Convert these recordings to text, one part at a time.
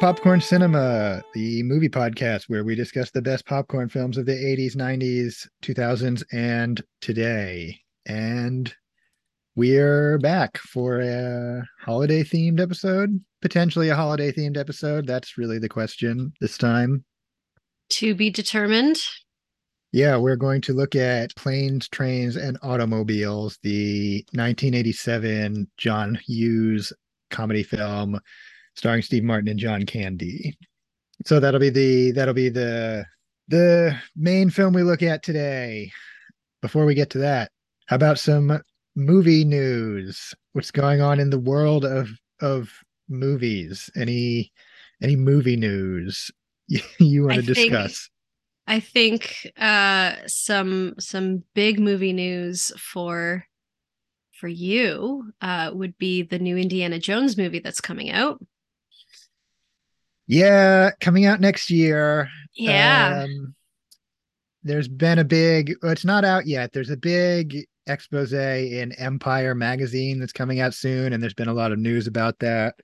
Popcorn Cinema, the movie podcast where we discuss the best popcorn films of the 80s, 90s, 2000s, and today. And we're back for a holiday themed episode, potentially a holiday themed episode. That's really the question this time. To be determined. Yeah, we're going to look at Planes, Trains, and Automobiles, the 1987 John Hughes comedy film starring Steve Martin and John Candy. So that'll be the that'll be the the main film we look at today. Before we get to that, how about some movie news? What's going on in the world of of movies? Any any movie news you, want to discuss? I think uh some some big movie news for for you uh would be the new Indiana Jones movie that's coming out. Yeah, coming out next year. Yeah. Um, there's been a big, well, it's not out yet. There's a big expose in Empire magazine that's coming out soon. And there's been a lot of news about that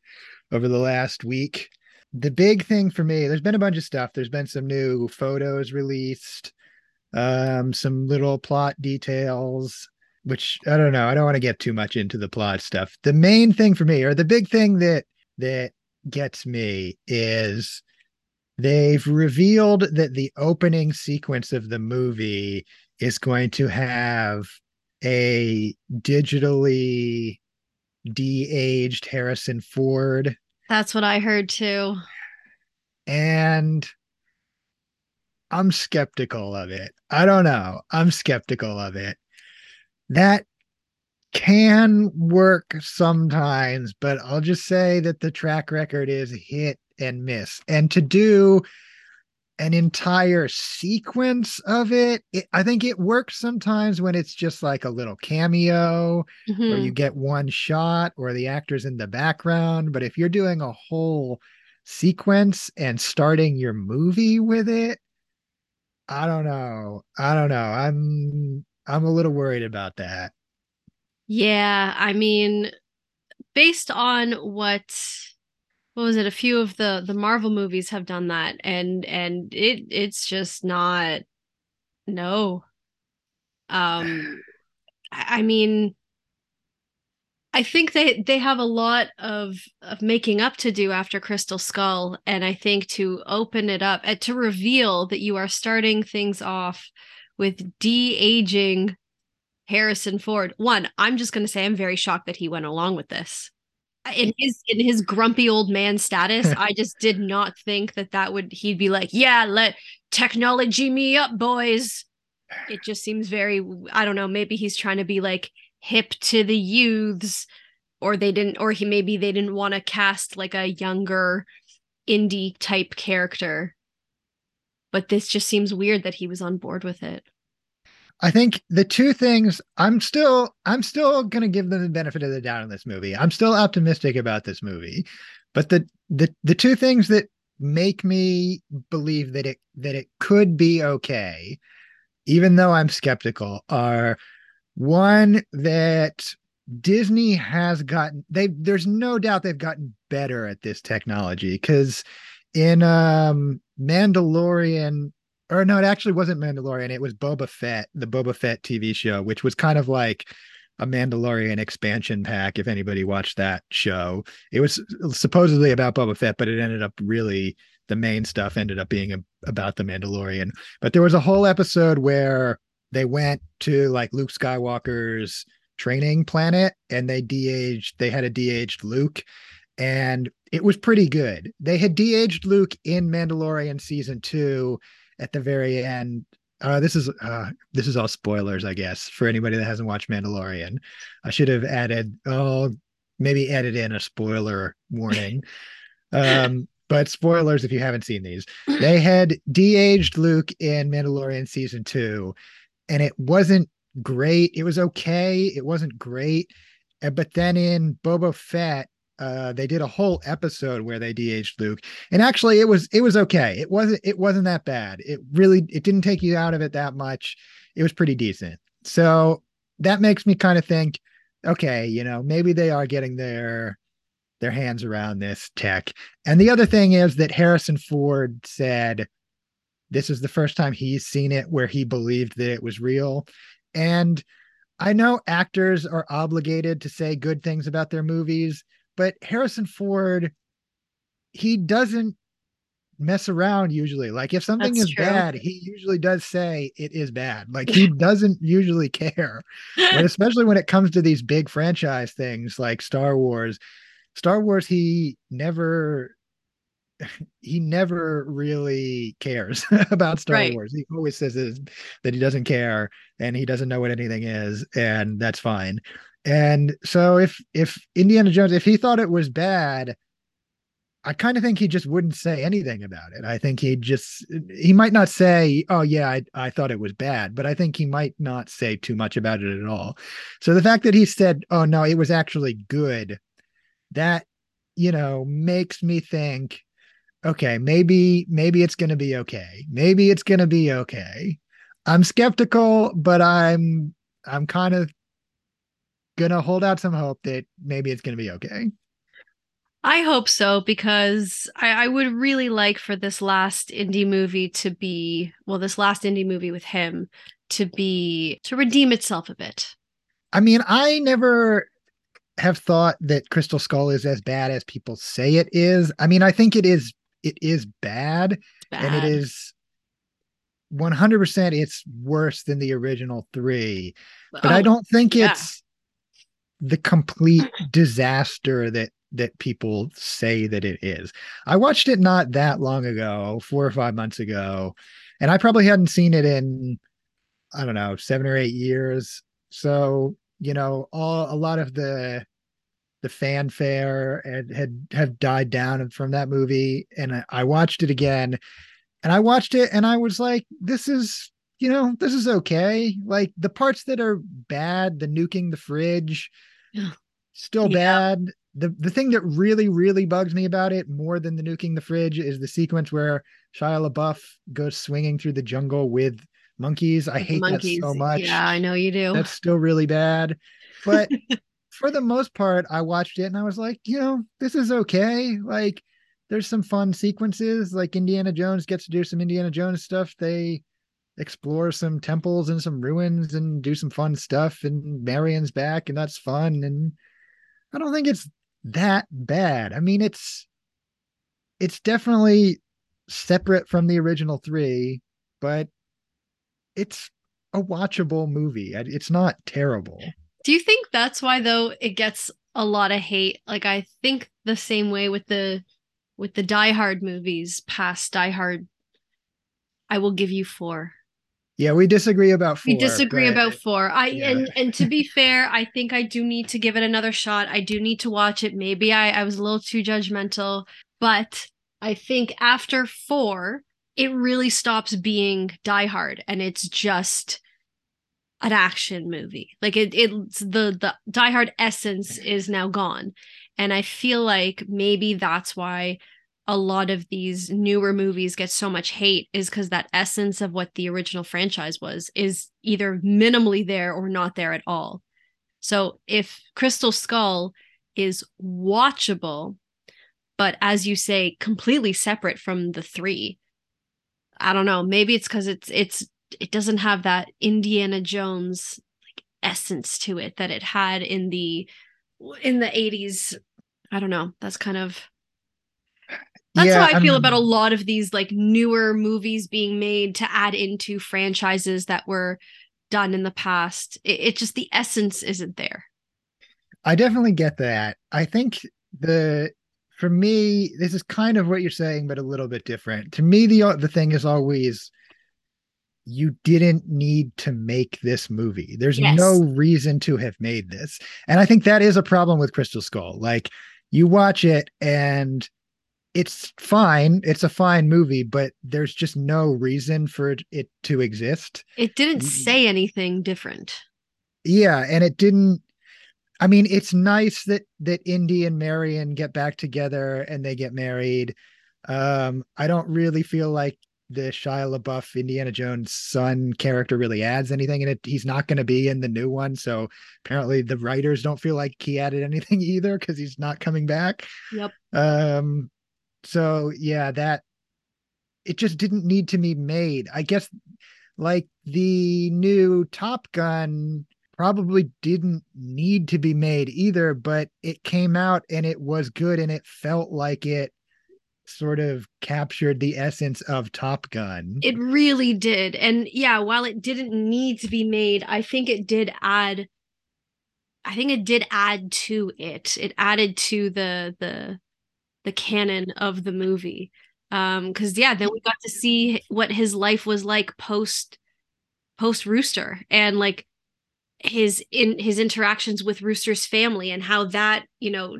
over the last week. The big thing for me, there's been a bunch of stuff. There's been some new photos released, um, some little plot details, which I don't know. I don't want to get too much into the plot stuff. The main thing for me, or the big thing that that gets me is they've revealed that the opening sequence of the movie is going to have a digitally de-aged Harrison Ford. That's what I heard too. And I'm skeptical of it. I don't know. I'm skeptical of it. That can work sometimes, but I'll just say that the track record is hit and miss. And to do an entire sequence of it, it I think it works sometimes when it's just like a little cameo mm-hmm. or you get one shot or the actors in the background. But if you're doing a whole sequence and starting your movie with it, I don't know. I don't know. I'm I'm a little worried about that. Yeah, I mean, based on what what was it? A few of the the Marvel movies have done that, and and it it's just not no. Um, I mean, I think they they have a lot of of making up to do after Crystal Skull, and I think to open it up and to reveal that you are starting things off with de aging Harrison Ford. One, I'm just going to say I'm very shocked that he went along with this. In his in his grumpy old man status, I just did not think that that would he'd be like, "Yeah, let technology me up, boys." It just seems very I don't know, maybe he's trying to be like hip to the youths or they didn't or he maybe they didn't want to cast like a younger indie type character. But this just seems weird that he was on board with it. I think the two things I'm still I'm still going to give them the benefit of the doubt in this movie. I'm still optimistic about this movie. But the the the two things that make me believe that it that it could be okay even though I'm skeptical are one that Disney has gotten they there's no doubt they've gotten better at this technology cuz in um Mandalorian or no, it actually wasn't Mandalorian. It was Boba Fett, the Boba Fett TV show, which was kind of like a Mandalorian expansion pack. If anybody watched that show, it was supposedly about Boba Fett, but it ended up really the main stuff ended up being a, about the Mandalorian. But there was a whole episode where they went to like Luke Skywalker's training planet and they de-aged. They had a de-aged Luke, and it was pretty good. They had de-aged Luke in Mandalorian season two at the very end uh, this is uh, this is all spoilers, I guess, for anybody that hasn't watched Mandalorian. I should have added, oh, maybe added in a spoiler warning. um, but spoilers if you haven't seen these. They had de-aged Luke in Mandalorian season two, and it wasn't great. It was okay. It wasn't great. But then in Boba Fett, uh they did a whole episode where they de-aged Luke. And actually it was it was okay. It wasn't it wasn't that bad. It really it didn't take you out of it that much. It was pretty decent. So that makes me kind of think okay, you know, maybe they are getting their their hands around this tech. And the other thing is that Harrison Ford said this is the first time he's seen it where he believed that it was real. And I know actors are obligated to say good things about their movies, but Harrison Ford, he doesn't mess around usually. Like if something That's is true. bad, he usually does say it is bad. Like he doesn't usually care. But especially when it comes to these big franchise things like Star Wars. Star Wars, he never he never really cares about Star right. Wars. He always says that he doesn't care and he doesn't know what anything is, and that's fine. And so if if Indiana Jones, if he thought it was bad, I kind of think he just wouldn't say anything about it. I think he just he might not say, "Oh yeah, I, I thought it was bad," but I think he might not say too much about it at all. So the fact that he said, "Oh no, it was actually good," that you know makes me think okay, maybe maybe it's going to be okay. Maybe it's going to be okay. I'm skeptical, but I'm I'm kind of to hold out some hope that maybe it's to be okay. I hope so because I, I, would really like for this last indie movie to be well, this last indie movie with him to be to redeem itself a bit. I mean, I never have thought that Crystal Skull is as bad as people say it is. I mean, I think it is it is bad, bad. and it is 100% it's worse than the original 3. But oh, I don't think yeah. it's the complete disaster that that people say that it is. I watched it not that long ago, 4 or 5 months ago, and I probably hadn't seen it in I don't know, 7 or 8 years. So, you know, all a lot of the the fanfare had had have died down from that movie and I, I watched it again and I watched it and I was like this is you know this is okay like the parts that are bad the nuking the fridge still yeah. bad the the thing that really really bugs me about it more than the nuking the fridge is the sequence where Shia LaBeouf goes swinging through the jungle with monkeys. I hate monkeys. that so much. Yeah, I know you do. That's still really bad. But for the most part, I watched it and I was like, you know, this is okay. Like, there's some fun sequences. Like Indiana Jones gets to do some Indiana Jones stuff. They explore some temples and some ruins and do some fun stuff. And Marion's back, and that's fun. And I don't think it's that bad. I mean, it's it's definitely separate from the original three, but it's a watchable movie. It's not terrible. Do you think that's why though it gets a lot of hate? Like I think the same way with the with the Die Hard movies past Die Hard I will give you 4. Yeah, we disagree about 4. We disagree about 4. I yeah. and and to be fair, I think I do need to give it another shot. I do need to watch it. Maybe I I was a little too judgmental, but I think after 4 it really stops being Die Hard and it's just an action movie. Like it it's the the Die Hard essence is now gone. And I feel like maybe that's why a lot of these newer movies get so much hate is because that essence of what the original franchise was is either minimally there or not there at all. So if Crystal Skull is watchable, but as you say, completely separate from the three, I don't know. Maybe it's because it's it's it doesn't have that Indiana Jones like essence to it that it had in the in the 80s. I don't know. That's kind of that's yeah, how I feel I'm, about a um, lot of these like newer movies being made to add into franchises that were done in the past. It, it just the essence isn't there. I definitely get that. I think the for me, this is kind of what you're saying, but a little bit different. To me, the uh, the thing is always you didn't need to make this movie. There's yes. no reason to have made this. And I think that is a problem with Crystal Skull. Like you watch it and it's fine. It's a fine movie, but there's just no reason for it to exist. It didn't say anything different. Yeah, and it didn't I mean, it's nice that that Indy and Marion get back together and they get married. Um, I don't really feel like the Shia LaBeouf Indiana Jones son character really adds anything and it. He's not going to be in the new one, so apparently the writers don't feel like he added anything either because he's not coming back. Yep. Um. So yeah, that it just didn't need to be made. I guess like the new Top Gun probably didn't need to be made either, but it came out and it was good and it felt like it sort of captured the essence of Top Gun. It really did. And yeah, while it didn't need to be made, I think it did add I think it did add to it. It added to the the the canon of the movie. Um cuz yeah, then we got to see what his life was like post post Rooster and like his in his interactions with Rooster's family and how that, you know,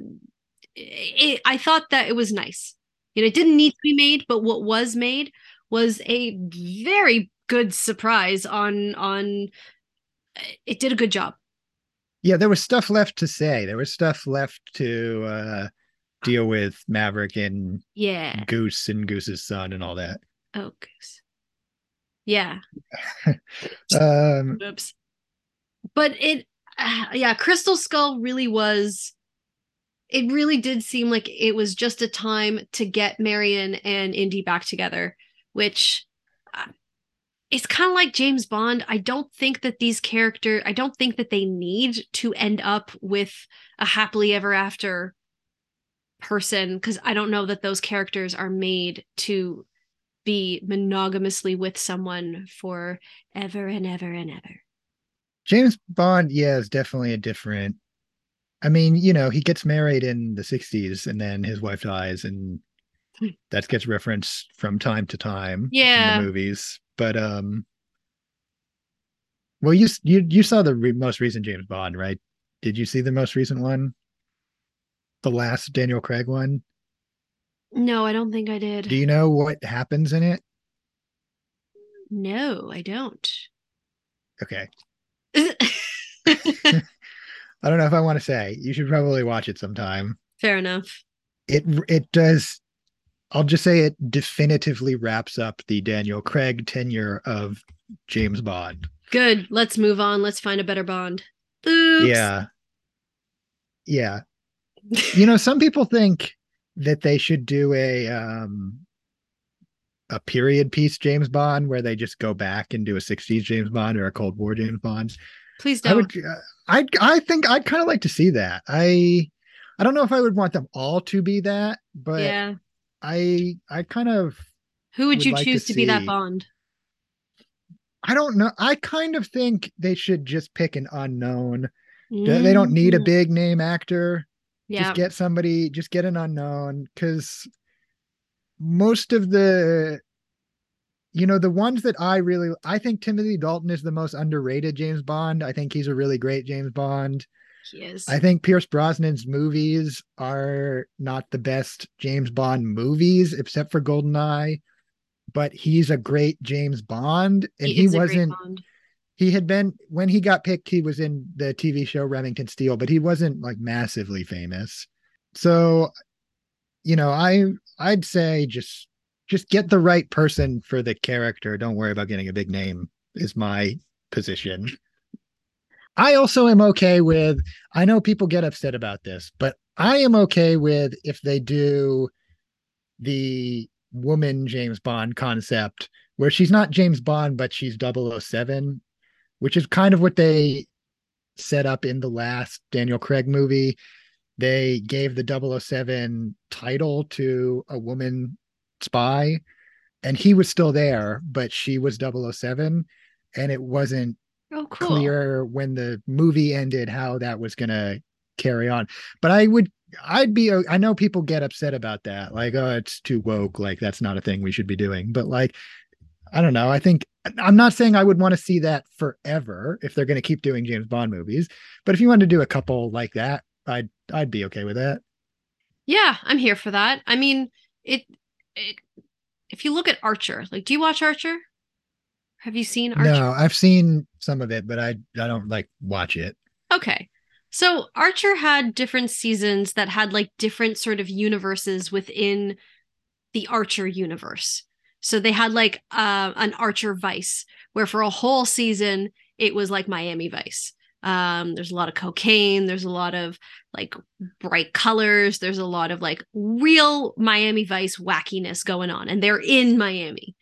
it, I thought that it was nice. You know, it didn't need to be made, but what was made was a very good surprise on on it did a good job. Yeah, there was stuff left to say. There was stuff left to uh deal with Maverick and yeah, Goose and Goose's son and all that. Oh, Goose. Yeah. um Oops. But it uh, yeah, Crystal Skull really was it really did seem like it was just a time to get Marion and Indy back together, which uh, it's kind of like James Bond. I don't think that these characters, I don't think that they need to end up with a happily ever after person because I don't know that those characters are made to be monogamously with someone for ever and ever and ever. James Bond, yeah, is definitely a different I mean, you know, he gets married in the 60s and then his wife dies and Hmm. that gets referenced from time to time Yeah. in the movies. But um well, you you you saw the re- most recent James Bond, right? Did you see the most recent one? The last Daniel Craig one? No, I don't think I did. Do you know what happens in it? no, I don't. Okay. I don't know if I want to say. You should probably watch it sometime. Fair enough. it it does i'll just say it definitively wraps up the daniel craig tenure of james bond Good. Let's move on. Let's find a better Bond. Oops. yeah yeah you know some people think that they should do a um a period piece james bond where they just go back and do a 60s james bond or a cold war james bond Please don't. would uh, i i think i'd kind of like to see that i i don't know if i would want them all to be that but yeah. i i kind of Who would would you like choose to, be that Bond? I don't know. I kind of think they should just pick an unknown. They they don't need a Mm, big name actor. Yeah. Just get somebody, just get an unknown because most of the you know, the ones that I really I think Timothy Dalton is the most underrated James Bond. I think he's a really great James Bond. he is. I think Pierce Brosnan's movies are not the best James Bond movies except for GoldenEye, but he's a great James Bond and he, great wasn't Bond. He had been when he got picked he was in the tv show remington steele but he wasn't like massively famous. So you know i i'd say just just get the right person for the character. Don't worry about getting a big name is my position. I also am okay with i know people get upset about this but i am okay with if they do the woman james bond concept where she's not james bond but she's 007 which is kind of what they set up in the last Daniel Craig movie. They gave the 007 title to a woman spy, and he was still there, but she was 007. And it wasn't Oh, cool. clear when the movie ended how that was going to carry on. But I would, I'd be, I know people get upset about that. Like, oh, it's too woke. Like, that's not a thing we should be doing. But like, I don't know. I think I'm not saying I would want to see that forever if they're going to keep doing James Bond movies. But if you wanted to do a couple like that, I'd I'd be okay with that. Yeah, I'm here for that. I mean, it, it. If you look at Archer, like, do you watch Archer? Have you seen Archer? No, I've seen some of it, but I I don't like watch it. Okay. So Archer had different seasons that had like different sort of universes within the Archer universe. So they had like uh, an Archer Vice, where for a whole season it was like Miami Vice. Um, there's a lot of cocaine. There's a lot of like bright colors. There's a lot of like real Miami Vice wackiness going on, and they're in Miami.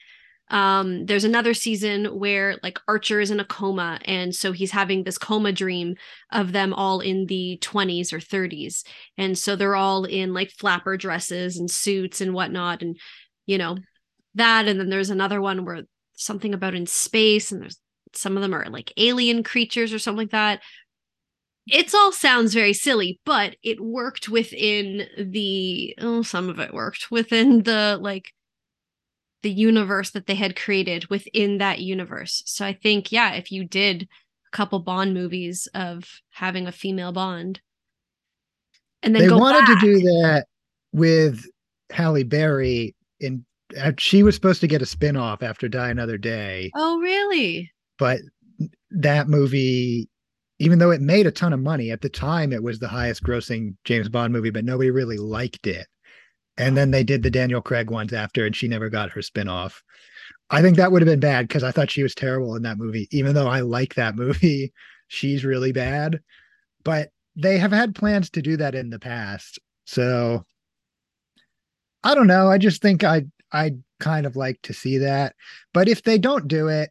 Um, there's another season where like Archer is in a coma, and so he's having this coma dream of them all in the 20s or 30s, and so they're all in like flapper dresses and suits and whatnot, and you know that. And then there's another one where something about in space, and there's some of them are like alien creatures or something like that it's all sounds very silly but it worked within the oh some of it worked within the like the universe that they had created within that universe so i think yeah if you did a couple bond movies of having a female bond and then they wanted back, to do that with halle berry in Uh, she was supposed to get a spin-off after die another day. Oh really? But that movie even though it made a ton of money at the time it was the highest grossing james bond movie but nobody really liked it. And then they did the daniel craig ones after and she never got her spin-off. I think that would have been bad because i thought she was terrible in that movie. Even though i like that movie she's really bad. But they have had plans to do that in the past. So i don't know. I just think i i kind of like to see that but if they don't do it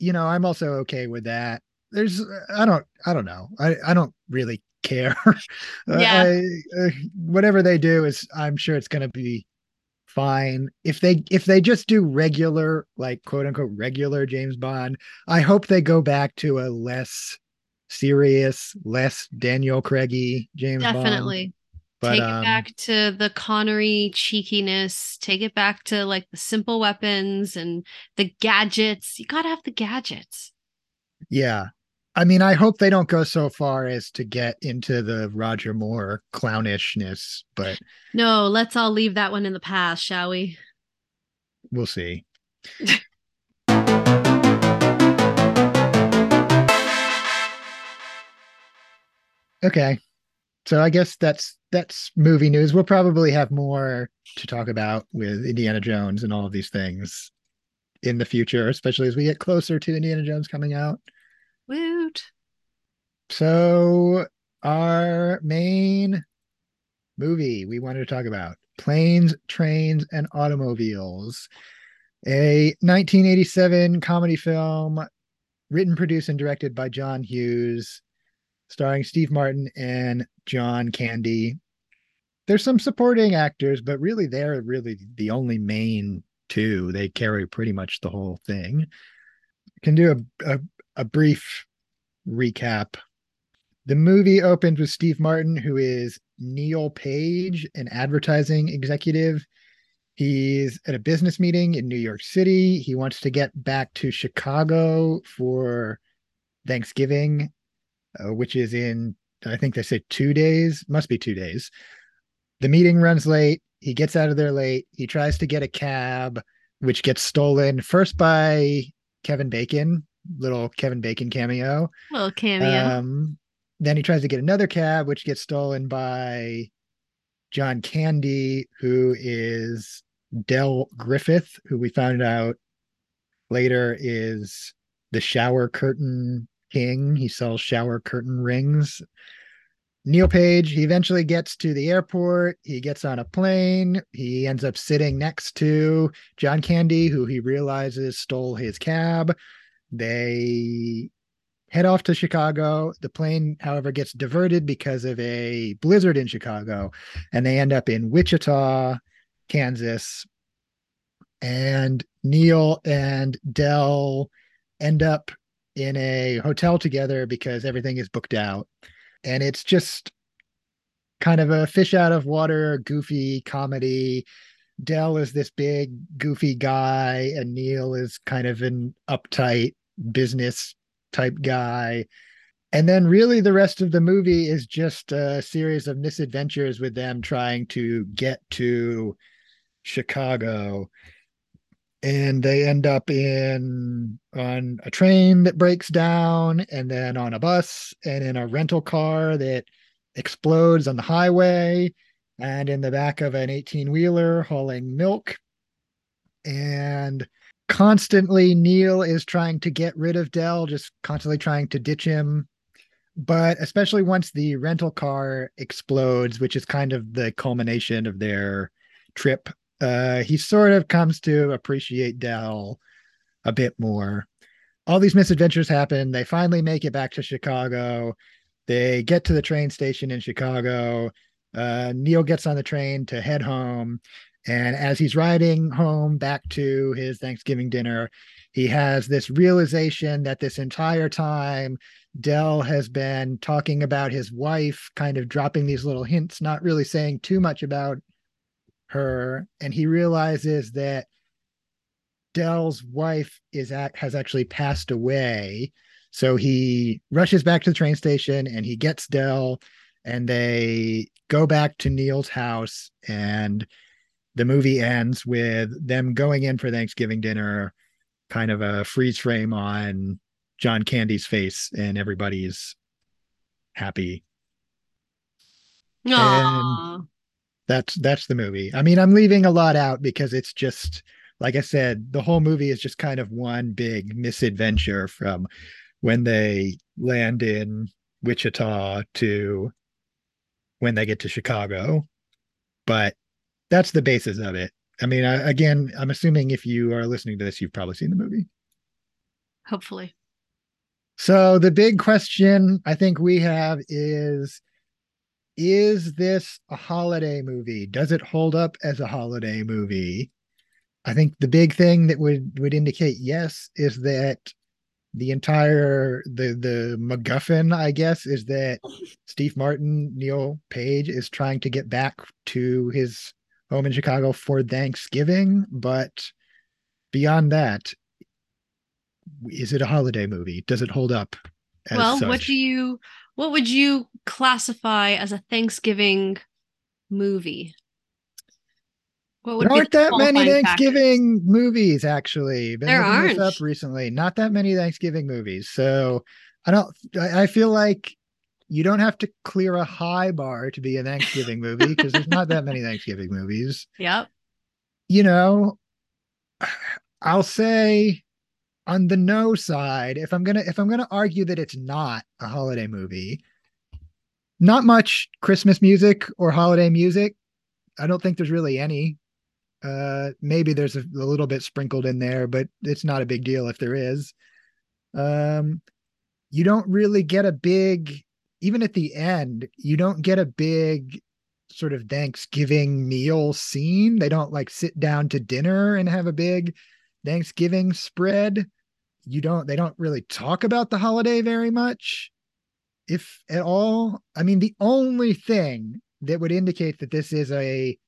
you know, I'm also okay with that. There's, I don't, I don't know. I, I don't really care. Yeah. I, uh, whatever they do is, I'm sure it's going to be fine. If they, if they just do regular, like quote unquote regular James Bond, I hope they go back to a less serious, less Daniel Craigie James Bond. Definitely. Bond. But, take um, it back to the Connery cheekiness. Take it back to like the simple weapons and the gadgets. You gotta have the gadgets. Yeah. I mean, I hope they don't go so far as to get into the Roger Moore clownishness, but no, let's all leave that one in the past, shall we? We'll see. okay. So I guess that's that's movie news. We'll probably have more to talk about with Indiana Jones and all of these things in the future, especially as we get closer to Indiana Jones coming out. Woot. So our main movie we wanted to talk about Planes, Trains, and Automobiles, a 1987 comedy film written, produced, and directed by John Hughes starring Steve Martin and John Candy. There's some supporting actors, but really they're really the only main two. They carry pretty much the whole thing. Can do a, a, a brief recap. The movie opens with Steve Martin, who is Neil Page, an advertising executive. He's at a business meeting in New York City. He wants to get back to Chicago for Thanksgiving uh, which is in, I think they say two days, must be two days. The meeting runs late. He gets out of there late. He tries to get a cab, which gets stolen first by Kevin Bacon, little Kevin Bacon cameo. Little cameo. Um, then he tries to get another cab, which gets stolen by John Candy, who is Del Griffith, who we found out later is the shower curtain king. He sells shower curtain rings. Neil Page, he eventually gets to the airport. He gets on a plane. He ends up sitting next to John Candy, who he realizes stole his cab. They head off to Chicago. The plane, however, gets diverted because of a blizzard in Chicago, and they end up in Wichita, Kansas. And Neil and Del end up in a hotel together because everything is booked out. And it's just kind of a fish out of water, goofy comedy. Del is this big, goofy guy, and Neil is kind of an uptight business type guy. And then, really, the rest of the movie is just a series of misadventures with them trying to get to Chicago and they end up in on a train that breaks down and then on a bus and in a rental car that explodes on the highway and in the back of an 18 wheeler hauling milk and constantly Neil is trying to get rid of del just constantly trying to ditch him. But especially once the rental car explodes, which is kind of the culmination of their trip, uh, he sort of comes to appreciate Del a bit more. All these misadventures happen. They finally make it back to Chicago. They get to the train station in Chicago. Uh, Neil gets on the train to head home. And as he's riding home back to his Thanksgiving dinner, he has this realization that this entire time, Del has been talking about his wife, kind of dropping these little hints, not really saying too much about her. And he realizes that Del's wife is at, has actually passed away. So he rushes back to the train station and he gets Del and they go back to Neil's house and the movie ends with them going in for Thanksgiving dinner, kind of a freeze frame on John Candy's face, and everybody's happy. Aww. And that's that's the movie. I mean, I'm leaving a lot out because it's just like I said, the whole movie is just kind of one big misadventure from when they land in Wichita to when they get to Chicago. But that's the basis of it. I mean, I, again, I'm assuming if you are listening to this, you've probably seen the movie. Hopefully. So the big question I think we have is is this a holiday movie? Does it hold up as a holiday movie? I think the big thing that would would indicate yes is that the entire the the MacGuffin, I guess, is that Steve Martin, Neil Page is trying to get back to his home in Chicago for Thanksgiving, but beyond that, is it a holiday movie? Does it hold up? well, such? what do you what would you classify as a Thanksgiving movie? What would there aren't that many Thanksgiving movies actually. Been there aren't. up recently. Not that many Thanksgiving movies. So I don't. I feel like you don't have to clear a high bar to be a Thanksgiving movie because there's not that many Thanksgiving movies. Yep. You know, I'll say on the no side, if I'm gonna if I'm gonna argue that it's not a holiday movie, not much Christmas music or holiday music. I don't think there's really any. Uh, maybe there's a, a little bit sprinkled in there, but it's not a big deal if there is. Um, you don't really get a big even at the end, you don't get a big sort of Thanksgiving meal scene. They don't like sit down to dinner and have a big Thanksgiving spread. You don't, they don't really talk about the holiday very much, if at all. I mean, the only thing that would indicate that this is a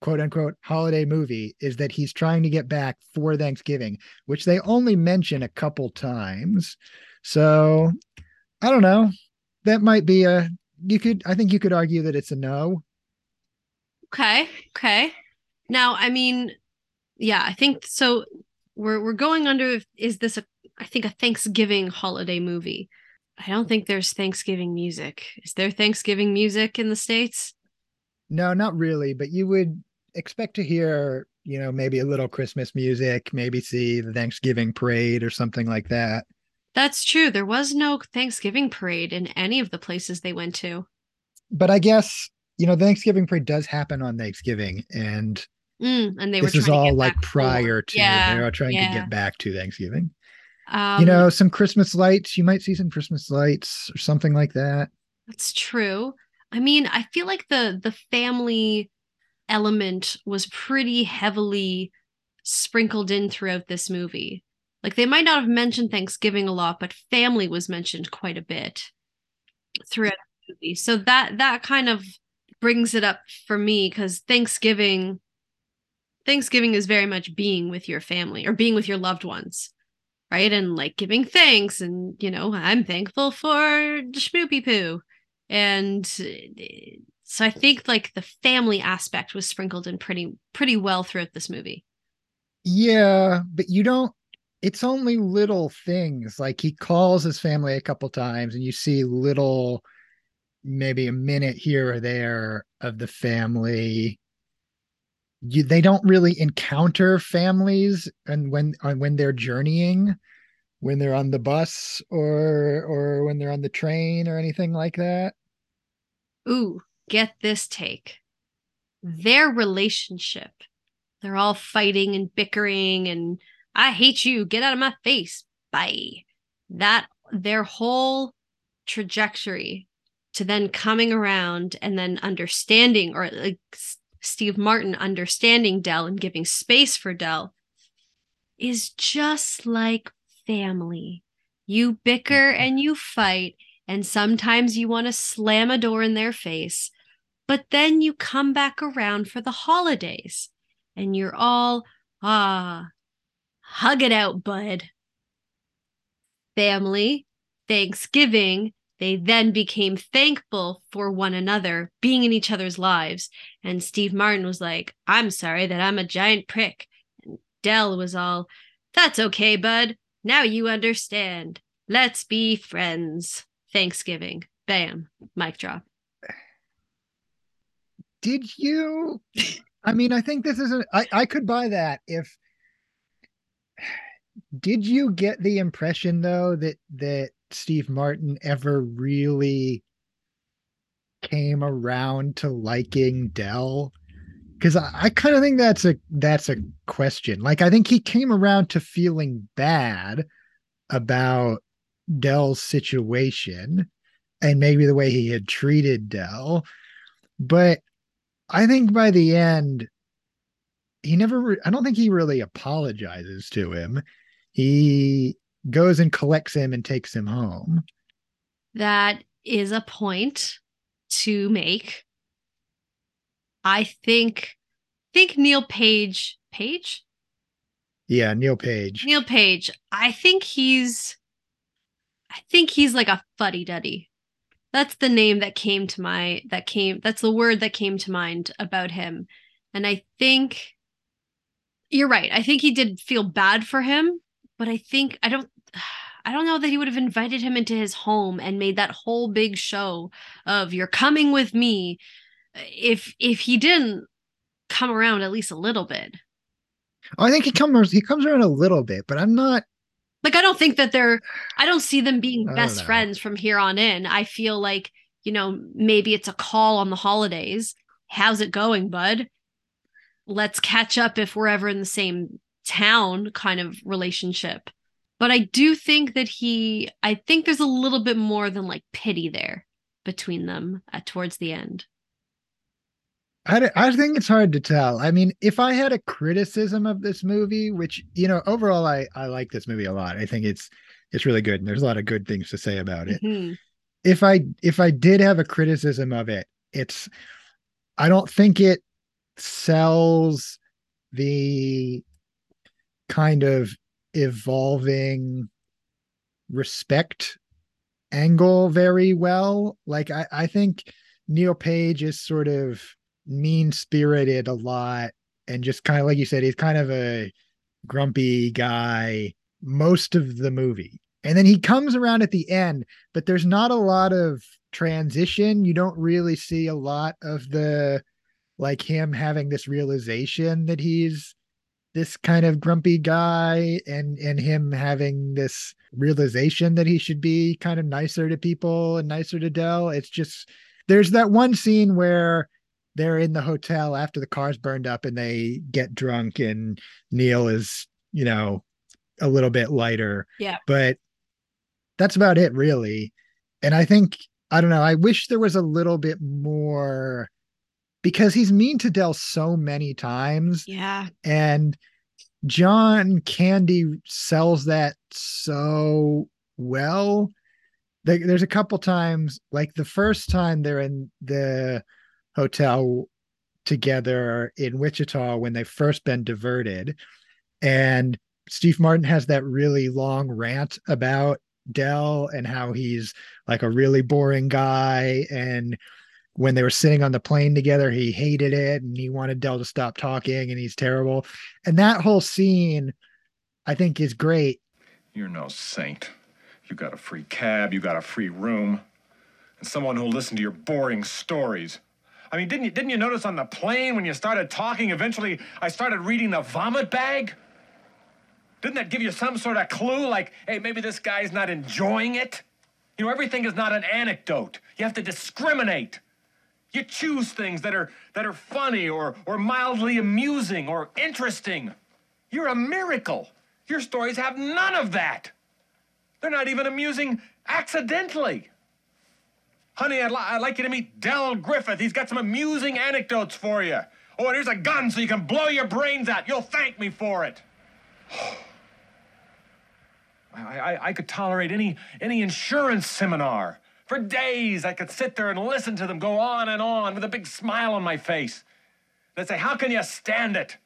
quote unquote holiday movie is that he's trying to get back for Thanksgiving, which they only mention a couple times. So I don't know that might be a you could I think you could argue that it's a no. Okay. Okay. Now, I mean, yeah, I think so we're we're going under is this a I think a Thanksgiving holiday movie. I don't think there's Thanksgiving music. Is there Thanksgiving music in the states? No, not really, but you would expect to hear, you know, maybe a little Christmas music, maybe see the Thanksgiving parade or something like that. That's true. There was no Thanksgiving parade in any of the places they went to. But I guess, you know, Thanksgiving parade does happen on Thanksgiving and mm, and they this is all like prior to yeah, they are trying yeah. to get back to Thanksgiving. Um, you know, some Christmas lights. You might see some Christmas lights or something like that. That's true. I mean, I feel like the the family element was pretty heavily sprinkled in throughout this movie. Like they might not have mentioned Thanksgiving a lot, but family was mentioned quite a bit throughout the movie. So that that kind of brings it up for me because Thanksgiving Thanksgiving is very much being with your family or being with your loved ones, right? And like giving thanks and you know, I'm thankful for Schmoopy Poo. And uh, so I think like the family aspect was sprinkled in pretty pretty well throughout this movie. Yeah, but you don't it's only little things like he calls his family a couple times and you see little maybe a minute here or there of the family you, they don't really encounter families and when uh, when they're journeying when they're on the bus or or when they're on the train or anything like that? Ooh get this take. Their relationship they're all fighting and bickering and i hate you get out of my face bye. That their whole trajectory to then coming around and then understanding or like Steve Martin understanding Del and giving space for Del is just like family. You bicker mm-hmm. and you fight, and sometimes you want to slam a door in their face, but then you come back around for the holidays and you're all, ah, hug it out, bud. Family, Thanksgiving, they then became thankful for one another being in each other's lives. And Steve Martin was like, I'm sorry that I'm a giant prick. And Del was all, That's okay, bud. Now you understand. Let's be friends. Thanksgiving. Bam. Mic drop. Did you? I mean, I think this is a. I, I could buy that if. Did you get the impression though that that Steve Martin ever really came around to liking Del? Because I, I kind of think that's a that's a question. Like I think he came around to feeling bad about Del's situation and maybe the way he had treated Del. But I think by the end, he never, I don't think he really apologizes to him. He goes and collects him and takes him home. That is a point to make. I think think Neil Page Page? Yeah, Neil Page. Neil Page. I think he's I think he's like a fuddy duddy. That's the name that came to my that came that's the word that came to mind about him. And I think you're right. I think he did feel bad for him, but I think I don't I don't know that he would have invited him into his home and made that whole big show of you're coming with me if if he didn't come around at least a little bit. Oh, I think he comes he comes around a little bit, but I'm not like I don't think that they're I don't see them being best friends from here on in. I feel like, you know, maybe it's a call on the holidays. How's it going, bud? Let's catch up if we're ever in the same town kind of relationship. But I do think that he, I think there's a little bit more than like pity there between them at, towards the end. I, I think it's hard to tell. I mean, if I had a criticism of this movie, which you know, overall, I I like this movie a lot. I think it's it's really good, and there's a lot of good things to say about it. Mm-hmm. If I if I did have a criticism of it, it's I don't think it sells the kind of evolving respect angle very well. Like I, I think Neil Page is sort of mean spirited a lot and just kind of like you said, he's kind of a grumpy guy most of the movie. And then he comes around at the end, but there's not a lot of transition. You don't really see a lot of the like him having this realization that he's this kind of grumpy guy and and him having this realization that he should be kind of nicer to people and nicer to Del. It's just there's that one scene where they're in the hotel after the car's burned up and they get drunk and Neil is, you know, a little bit lighter. Yeah. But that's about it really. And I think I don't know, I wish there was a little bit more because he's mean to Del so many times. Yeah. And John Candy sells that so well. There's a couple times, like the first time they're in the hotel together in Wichita when they've first been diverted. And Steve Martin has that really long rant about Del and how he's like a really boring guy and when they were sitting on the plane together, he hated it and he wanted Del to stop talking and he's terrible. And that whole scene, I think, is great. You're no saint. You got a free cab, you got a free room, and someone who'll listen to your boring stories. I mean, didn't you didn't you notice on the plane when you started talking, eventually I started reading the vomit bag? Didn't that give you some sort of clue like, hey, maybe this guy's not enjoying it? You know, everything is not an anecdote. You have to discriminate. You choose things that are that are funny or or mildly amusing or interesting. You're a miracle. Your stories have none of that. They're not even amusing accidentally. Honey, I'd, li- I'd like you to meet Del Griffith. He's got some amusing anecdotes for you. Oh, and here's a gun so you can blow your brains out. You'll thank me for it. I, I, I could tolerate any, any insurance seminar. For days, I could sit there and listen to them go on and on with a big smile on my face. They'd say, How can you stand it?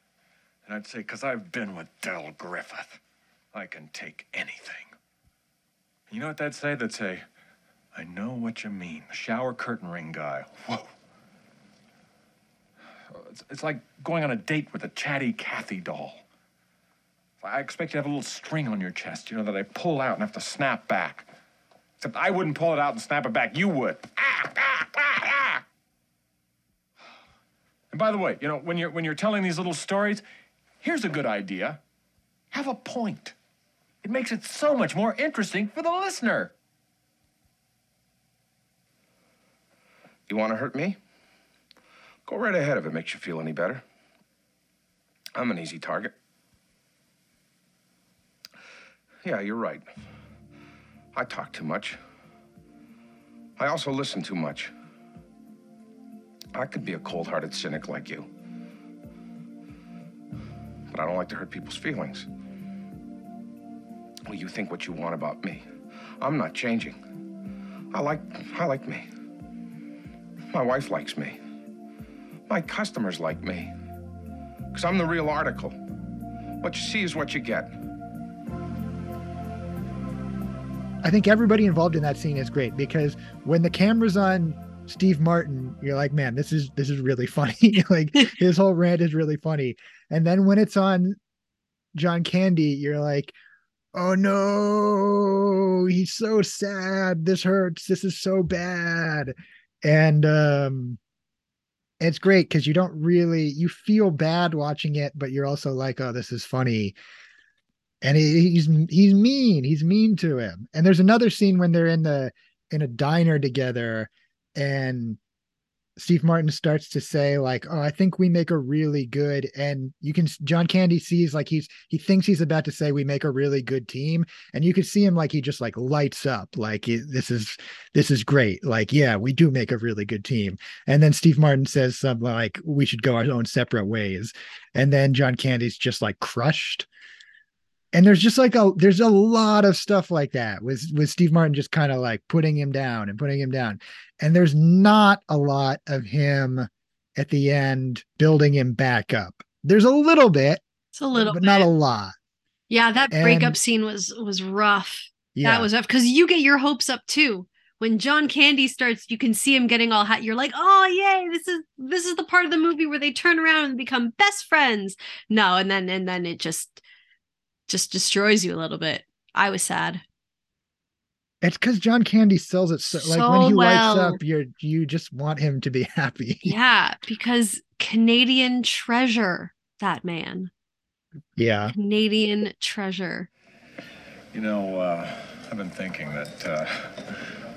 And I'd say, Because I've been with Del Griffith. I can take anything. You know what they'd say? They'd say, I know what you mean. The shower curtain ring guy. Whoa. It's, it's like going on a date with a chatty Cathy doll. I expect you to have a little string on your chest, you know, that I pull out and have to snap back. Except I wouldn't pull it out and snap it back. You would. Ah, ah, ah. And by the way, you know, when you're when you're telling these little stories, here's a good idea. Have a point. It makes it so much more interesting for the listener. You want to hurt me? Go right ahead if it makes you feel any better. I'm an easy target. Yeah, you're right. I talk too much. I also listen too much. I could be a cold hearted cynic like you. But I don't like to hurt people's feelings. Well, you think what you want about me. I'm not changing. I like I like me. My wife likes me. My customers like me. Because I'm the real article. What you see is what you get. I think everybody involved in that scene is great because when the camera's on Steve Martin, you're like, man, this is this is really funny. like his whole rant is really funny. And then when it's on John Candy, you're like, oh no, he's so sad. This hurts. This is so bad. And um it's great because you don't really you feel bad watching it, but you're also like, oh, this is funny and he, he's he's mean. He's mean to him. And there's another scene when they're in the in a diner together and steve martin starts to say like oh i think we make a really good and you can john candy sees like he's he thinks he's about to say we make a really good team and you can see him like he just like lights up like this is this is great. Like yeah we do make a really good team. And then steve martin says something like we should go our own separate ways. And then john candy's just like crushed and there's just like a there's a lot of stuff like that with with Steve Martin just kind of like putting him down and putting him down. And there's not a lot of him at the end building him back up. There's a little bit. It's a little but bit. not a lot. Yeah, that And- breakup scene was was rough. Yeah. That was rough because you get your hopes up too. When John Candy starts, you can see him getting all hot. You're like, oh yay, this is this is the part of the movie where they turn around and become best friends. No, and then and then it just just destroys you a little bit. I was sad. It's because John Candy sells it so, like when he well. lights up, you're you just want him to be happy. Yeah, because Canadian treasure, that man. yeah. Canadian treasure. You know, uh, I've been thinking that uh,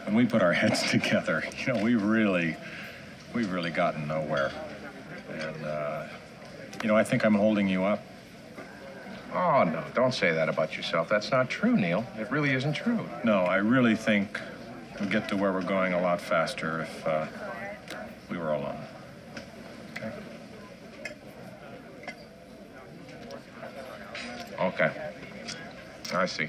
when we put our heads together, you know, we really, we've really gotten nowhere. And, uh, you know, I think I'm holding you up. Oh, no, don't say that about yourself. That's not true, Neil. It really isn't true. No, I really think we'd get to where we're going a lot faster if uh, we were alone. Okay? Okay. I see.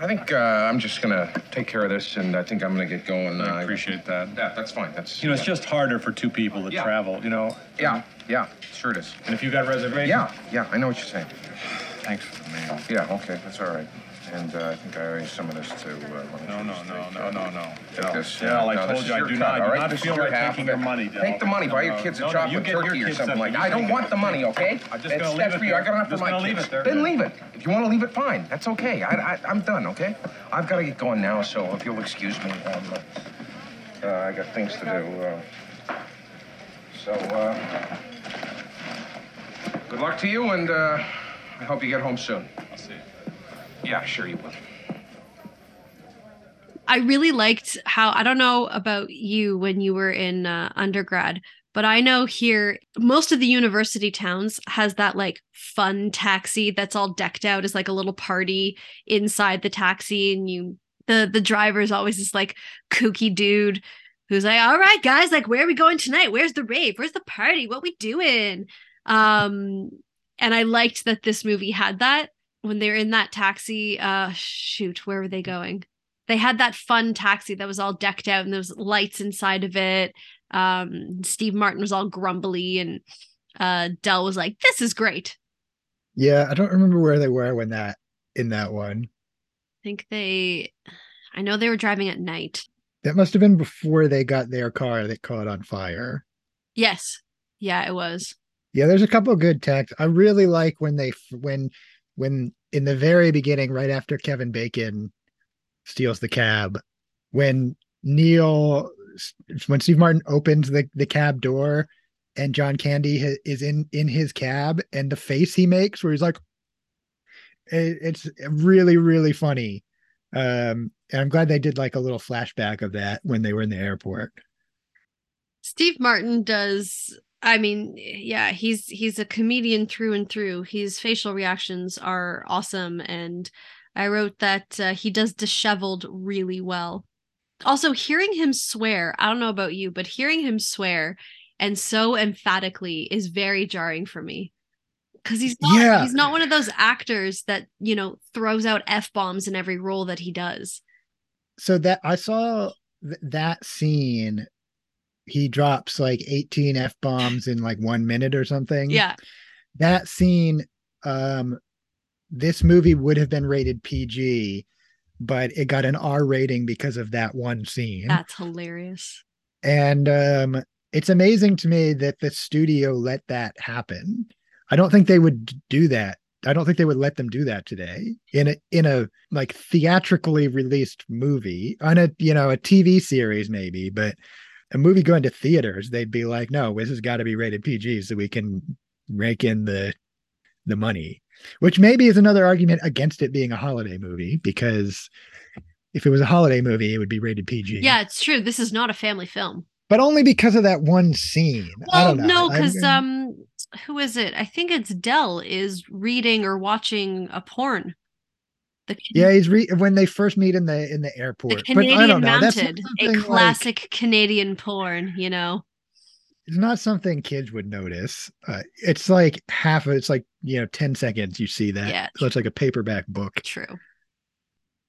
I think uh, I'm just gonna take care of this, and I think I'm gonna get going. Uh, I appreciate that. Yeah, that's fine. That's You know, it's just harder for two people to Yeah. travel, you know? yeah, yeah, sure it is. And if you got reservations? Yeah, yeah, I know what you're saying. Thanks for the mail. Yeah, okay, that's all right. And uh, I think I owe some of this to. Uh, No, no, no, no, no, no. No. this. Del, I No, told you I do cut, not, I do right? not This feel like taking your money, Del. Take the money, buy your kids a chocolate turkey or something like that. I don't want the money, okay? I'm just gonna leave it for you. I got enough for just my kids. it there. Then leave it. If you want to leave it, fine. That's okay. I, I, I'm done, okay? I've got to get going now, so if you'll excuse me, um, uh, I got things to do. Uh, so, uh, good luck to you, and uh, I hope you get home soon. Yeah, sure you will. I really liked how I don't know about you when you were in uh, undergrad, but I know here most of the university towns has that like fun taxi that's all decked out as like a little party inside the taxi and you the the driver is always this like kooky dude who's like, "All right, guys, like where are we going tonight? Where's the rave? Where's the party? What we doing?" Um and I liked that this movie had that when they were in that taxi uh shoot, where were they going? they had that fun taxi that was all decked out and there was lights inside of it. Um, Steve Martin was all grumbly and uh, Del was like, "This is great." Yeah, I don't remember where they were when that in that one. I think they, I know they were driving at night. That must have been before they got their car that caught on fire. Yes, yeah, it was. Yeah, there's a couple of good texts. I really like when they when when in the very beginning, right after Kevin Bacon steals the cab, when Neil when Steve Martin opens the the cab door and John Candy ha- is in in his cab and the face he makes where he's like it, it's really really funny. Um and I'm glad they did like a little flashback of that when they were in the airport. Steve Martin does. I mean, yeah, he's he's a comedian through and through. His facial reactions are awesome, and I wrote that uh, he does disheveled really well. Also, hearing him swear, I don't know about you, but hearing him swear and so emphatically is very jarring for me. Cuz he's not Yeah. he's not one of those actors that, you know, throws out f-bombs in every role that he does. so that I saw th- that scene. He drops like 18 f bombs in like one minute or something. Yeah. that scene. Um, this movie would have been rated PG, but it got an R rating because of that one scene. That's hilarious. and um, it's amazing to me that the studio let that happen. I don't think they would do that. I don't think they would let them do that today in a in a like theatrically released movie on a you know a TV series maybe, but a movie going to theaters they'd be like, no, this has got to be rated PG so we can rake in the the money, which maybe is another argument against it being a holiday movie because if it was a holiday movie, it would be rated PG Yeah, it's true. This is not a family film. but only because of that one scene. I Well, don't know. no, because um, who is it? I think it's Del is reading or watching a porn. The yeah, he's re- when they first meet in the in the the airport. but I don't know. That's Mounted, a something, like- classic Canadian porn. You know, it's not something kids would notice. Uh, it's like half. of It's like you know, ten seconds. You see that. Yeah. So it's like a paperback book. true.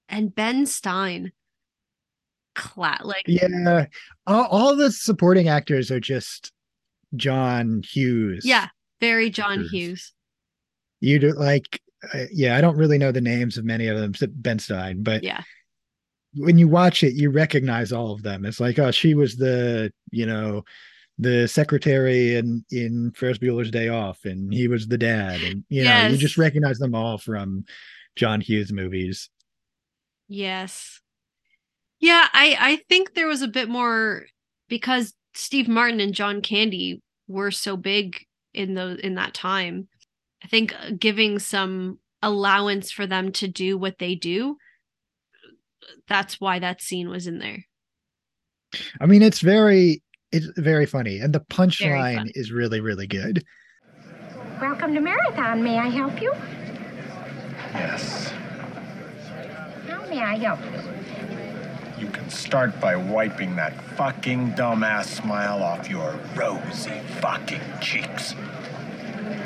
And Ben Stein, cla- like Yeah. All, all the supporting actors are just John Hughes. yeah, very John. Hughes. You do like. Uh, yeah, I don't really know the names of many of them Ben Stein, but Yeah, when you watch it, you recognize all of them. It's like, oh, she was the, you know, the secretary in in Ferris Bueller's Day Off, and he was the dad, and you know, you just recognize them all from John Hughes movies. yes, yeah. I I think there was a bit more because Steve Martin and John Candy were so big in the in that time. I think uh, giving some allowance for them to do what they do. That's why that scene was in there. I mean, it's very, it's very funny, and the punchline is really, really good. Welcome to Marathon. May I help you? Yes. How may I help you? You can start by wiping that fucking dumbass smile off your rosy fucking cheeks.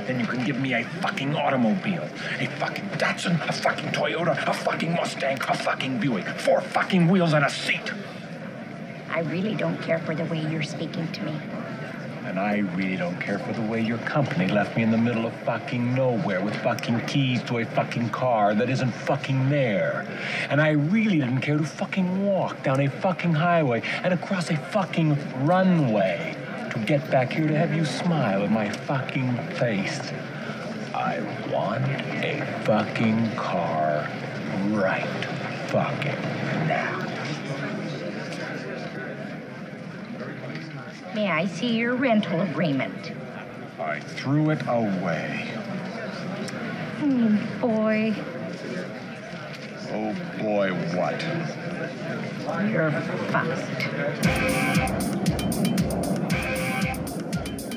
Then you can give me a fucking automobile, a fucking Datsun, a fucking Toyota, a fucking Mustang, a fucking Buick, four fucking wheels and a seat. I really don't care for the way you're speaking to me. And I really don't care for the way your company left me in the middle of fucking nowhere with fucking keys to a fucking car that isn't fucking there. And I really didn't care to fucking walk down a fucking highway and across a fucking runway to get back here to have you smile in my fucking face. I want a fucking car right fucking now. May I see your rental agreement? I threw it away. Oh, boy, Oh boy, what? you're fussed.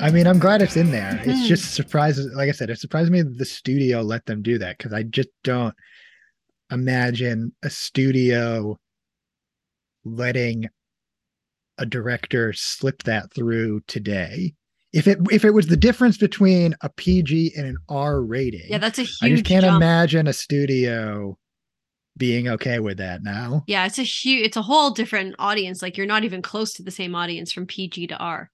I mean, I'm glad it's in there. It's Mhm. just surprises. Like I said, it surprised me that the studio let them do that because I just don't imagine a studio letting a director slip that through today. If it if it was the difference between a PG and an R rating, Yeah, that's a huge I just can't jump. imagine a studio being okay with that now. Yeah, it's a huge it's a whole different audience. Like you're not even close to the same audience from PG to R.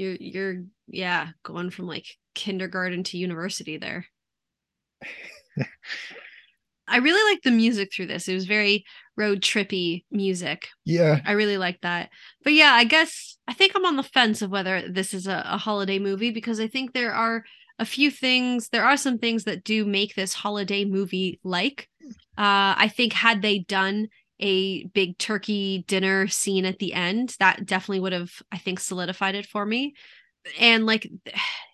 You're you're yeah, going from like kindergarten to university there. I really like the music through this. It was very road trippy music. Yeah, I really like that. But yeah, I guess I think I'm on the fence of whether this is a, a holiday movie because I think there are a few things, there are some things that do make this holiday movie like. Uh, I think had they done a big turkey dinner scene at the end, that definitely would have, I think, solidified it for me. And like,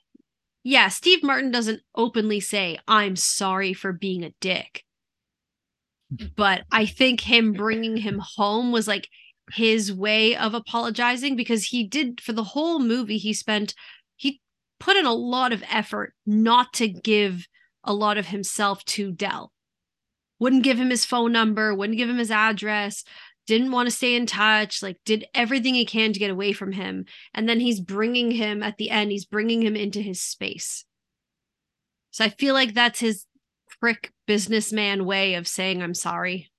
yeah, Steve Martin doesn't openly say, I'm sorry for being a dick. But I think him bringing him home was like his way of apologizing because he did for the whole movie, he spent, he put in a lot of effort not to give a lot of himself to Del. Wouldn't give him his phone number, wouldn't give him his address, didn't want to stay in touch, like did everything he can to get away from him. And then he's bringing him at the end, he's bringing him into his space. So I feel like that's his prick businessman way of saying I'm sorry.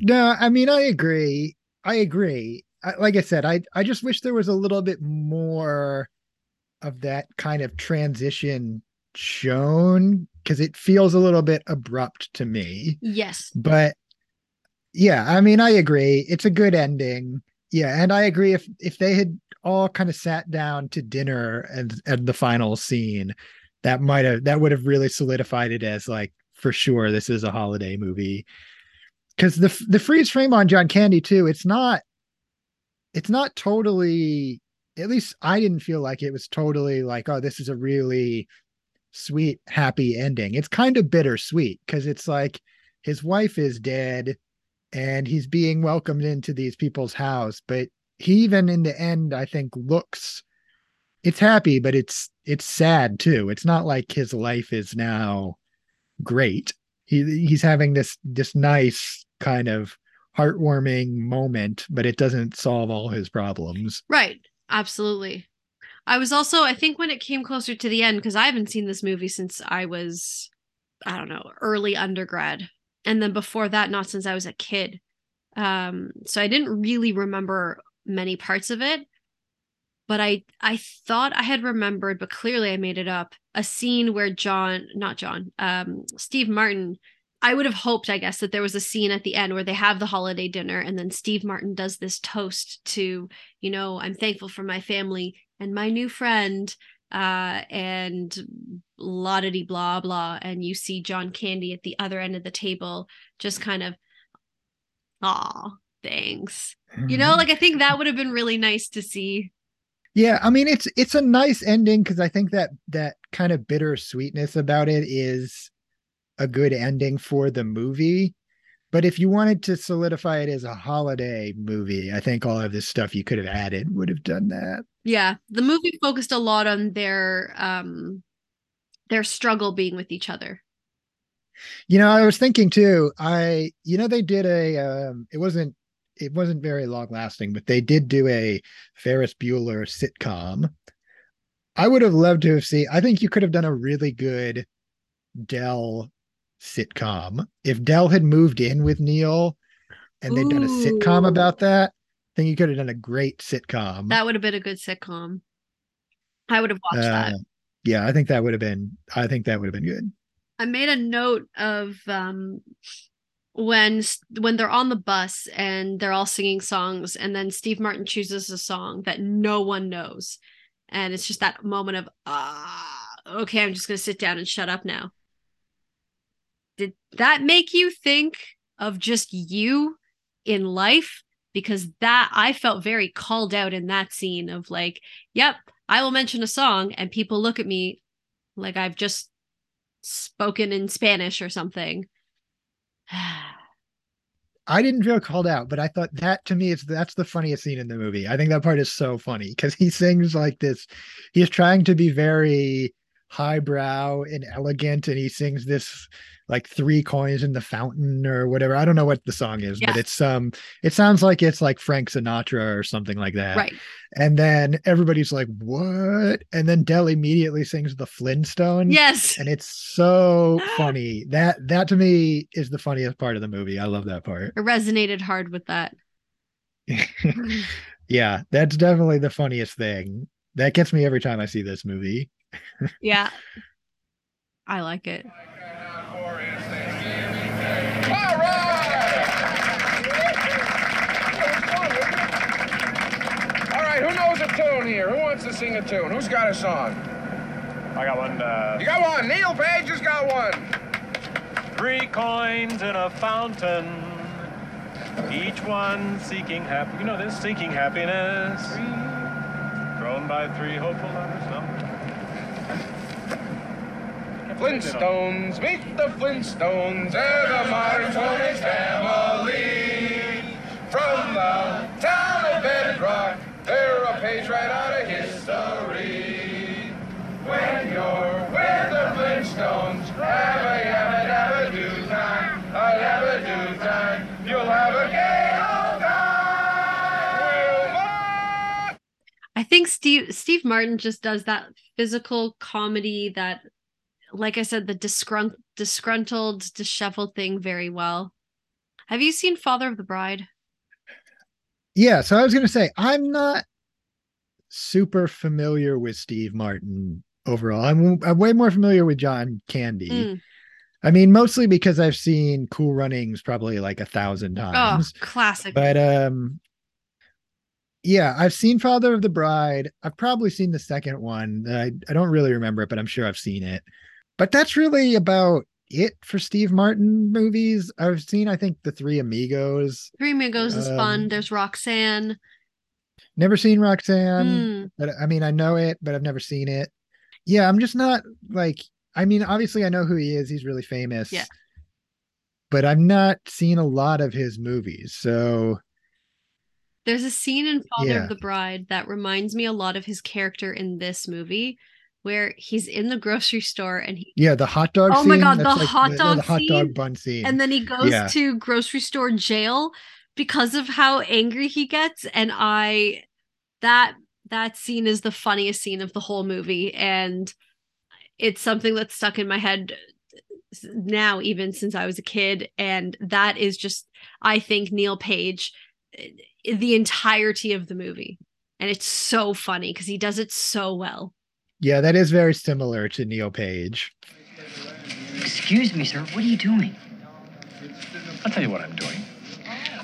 No, I mean I agree. I agree. I, like I said, I I just wish there was a little bit more of that kind of transition shown because it feels a little bit abrupt to me. Yes. But yeah, I mean I agree. It's a good ending. Yeah, and I agree if if they had all kind of sat down to dinner and and the final scene, that might have that would have really solidified it as like for sure this is a holiday movie because the the freeze frame on John Candy too, it's not it's not totally at least I didn't feel like it was totally like, oh, this is a really sweet, happy ending. It's kind of bittersweet because it's like his wife is dead and he's being welcomed into these people's house, but he even in the end, I think, looks it's happy, but it's it's sad too. It's not like his life is now great he he's having this this nice kind of heartwarming moment but it doesn't solve all his problems Right. Absolutely. I was also, I think when it came closer to the end, because I haven't seen this movie since I was, I don't know, early undergrad. And then before that, not since I was a kid. Um, so I didn't really remember many parts of it. But I I thought I had remembered, but clearly I made it up, a scene where John, not John, um, Steve Martin I would have hoped, I guess, that there was a scene at the end where they have the holiday dinner and then Steve Martin does this toast to, you know, I'm thankful for my family and my new friend, uh, and la di blah blah. And you see John Candy at the other end of the table, just kind of, aw, thanks. You know, like I think that would have been really nice to see. yeah i mean it's it's a nice ending because i think that that kind of bitter sweetness about it is a good ending for the movie but if you wanted to solidify it as a holiday movie i think all of this stuff you could have added would have done that Yeah, the movie focused a lot on their um their struggle being with each other. You know, I was thinking too. I, you know, they did a. Um, it wasn't. It wasn't very long lasting, but they did do a Ferris Bueller sitcom. I would have loved to have seen. I think you could have done a really good Del sitcom if Del had moved in with Neil, and they'd done a sitcom about that. I think you could have done a great sitcom. That would have been a good sitcom. I would have watched Uh, that. yeah, I think that would have been. I think that would have been good. I made a note of um when when they're on the bus and they're all singing songs and then Steve Martin chooses a song that no one knows and it's just that moment of ah okay I'm just going to sit down and shut up now. Did that make you think of just you in life because that I felt very called out in that scene of like yep I will mention a song and people look at me like I've just spoken in Spanish or something. I didn't feel called out, but I thought that to me is that's the funniest scene in the movie. I think that part is so funny because he sings like this. He's trying to be very highbrow and elegant, and he sings this like three coins in the fountain or whatever. I don't know what the song is, but it's um it sounds like it's like Frank Sinatra or something like that. right. And then everybody's like, What? And then Del immediately sings the Flintstones. Yes. And it's so funny. That that to me is the funniest part of the movie. I love that part. It resonated hard with that. yeah, that's definitely the funniest thing. That gets me every time I see this movie. Yeah. I like it. All right! All right, who knows a tune here? Who wants to sing a tune? Who's got a song? I got one. Uh, You got one. Neil Page has got one. Three coins in a fountain, each one seeking happy. You know this, seeking happiness. Thrown by three hopeful lovers. No. Flintstones, meet the Flintstones, they're the modern Tony's family. From the town of Bedrock, they're a page right out of history. When you're with the Flintstones, have a yabba dabba do time, a yabba do time, you'll have a gay old time. I think Steve Steve Martin just does that physical comedy that like I said the disgrunt- disgruntled disheveled thing very well. Have you seen Father of the Bride? Yeah, so I was gonna say I'm not super familiar with Steve Martin overall. I'm I'm way more familiar with John Candy. Mm. I mean, mostly because I've seen Cool Runnings probably like a thousand times. classic. But um yeah, I've seen Father of the Bride. I've probably seen the second one. I I don't really remember it, but I'm sure I've seen it. But that's really about it for Steve Martin movies. I've seen I think The Three Amigos. Three Amigos is fun. um, There's Roxanne. Never seen Roxanne. Mm. but I mean, I know it, but I've never seen it. Yeah, I'm just not like. I mean, obviously, I know who he is. He's really famous. Yeah. But I've not seen a lot of his movies, so There's a scene in Father Yeah. of the Bride that reminds me a lot of his character in this movie, where he's in the grocery store and he yeah, the hot dog. Oh my God, the hot dog the hot scene? dog bun scene. and then he goes Yeah. to grocery store jail because of how angry he gets and i that that scene is the funniest scene of the whole movie and it's something that's stuck in my head now even since i was a kid and that is just i think neil page eh, the entirety of the movie and it's so funny because he does it so well yeah, that is very similar to Neil Page. Excuse me, sir. What are you doing? I'll tell you what I'm doing.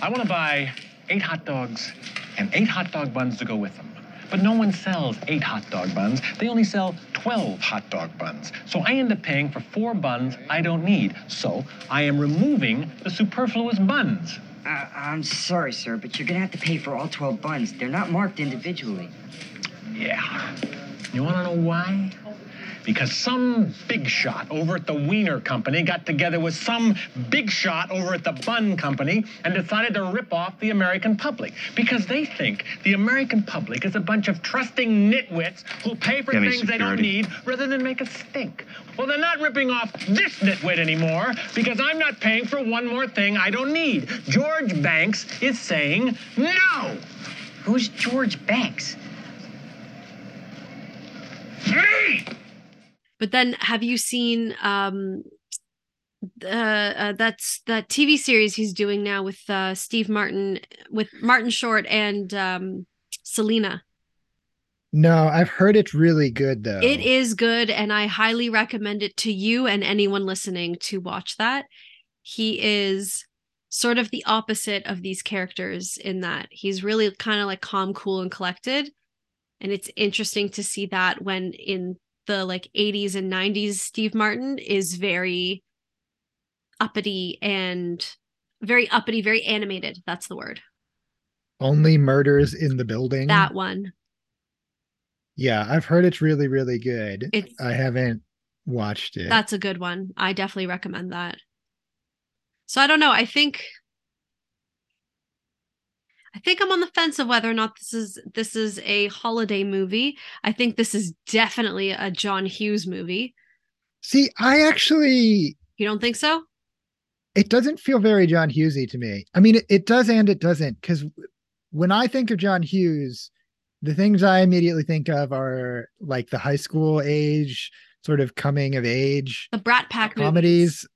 I want to buy eight hot dogs and eight hot dog buns to go with them. But no one sells eight hot dog buns. They only sell 12 hot dog buns. So I end up paying for four buns I don't need. So I am removing the superfluous buns. Uh, I'm sorry, sir, but you're gonna have to pay for all 12 buns. They're not marked individually. Yeah. You want to know why? Because some big shot over at the Wiener Company got together with some big shot over at the Bun Company and decided to rip off the American public. Because they think the American public is a bunch of trusting nitwits who pay for Any things they don't need rather than make a stink. Well, they're not ripping off this nitwit anymore because I'm not paying for one more thing I don't need. George Banks is saying no. Who's George Banks? Me! But then have you seen um uh, uh that's that TV series he's doing now with uh Steve Martin with Martin Short and um Selena. No, I've heard it's really good though. It is good, and I highly recommend it to you and anyone listening to watch that. He is sort of the opposite of these characters in that he's really kind of like calm, cool, and collected. And it's interesting to see that when in the like 80s and 90s, Steve Martin is very uppity and very uppity, very animated. That's the word. Only murders in the building. That one. Yeah, I've heard it's really, really good. It's I haven't watched it. that's a good one. I definitely recommend that. So I don't know. I think I think I'm on the fence of whether or not this is this is a holiday movie. I think this is definitely a John Hughes movie. See, I actually You don't think so? it doesn't feel very John Hughesy to me. I mean, it, it does and it doesn't because when I think of John Hughes, the things I immediately think of are like the high school age, sort of coming of age The Brat Pack movies. comedies.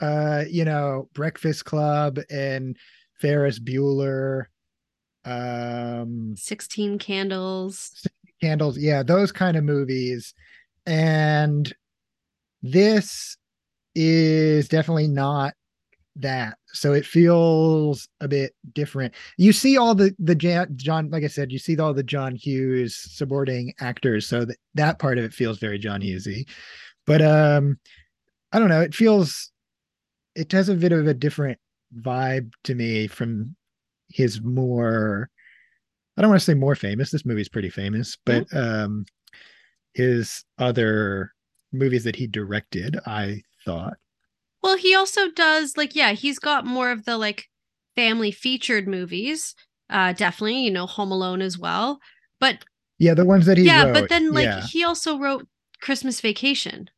Uh, you know, Breakfast Club and Ferris Bueller. Um, 16 Candles. candles yeah those kind of movies. And this is definitely not that. So it feels a bit different. You see all the the Jan, john like i said you see all the john hughes supporting actors. So that that part of it feels very john hughesy. But um i don't know. It feels it has a bit of a different vibe to me from his more I don't want to say more famous. This movie's pretty famous, but um his other movies that he directed, I thought. Well, he also does like yeah, he's got more of the like family featured movies. Uh definitely, you know, Home Alone as well. But Yeah, the ones that he yeah, wrote. but then like yeah. he also wrote Christmas Vacation.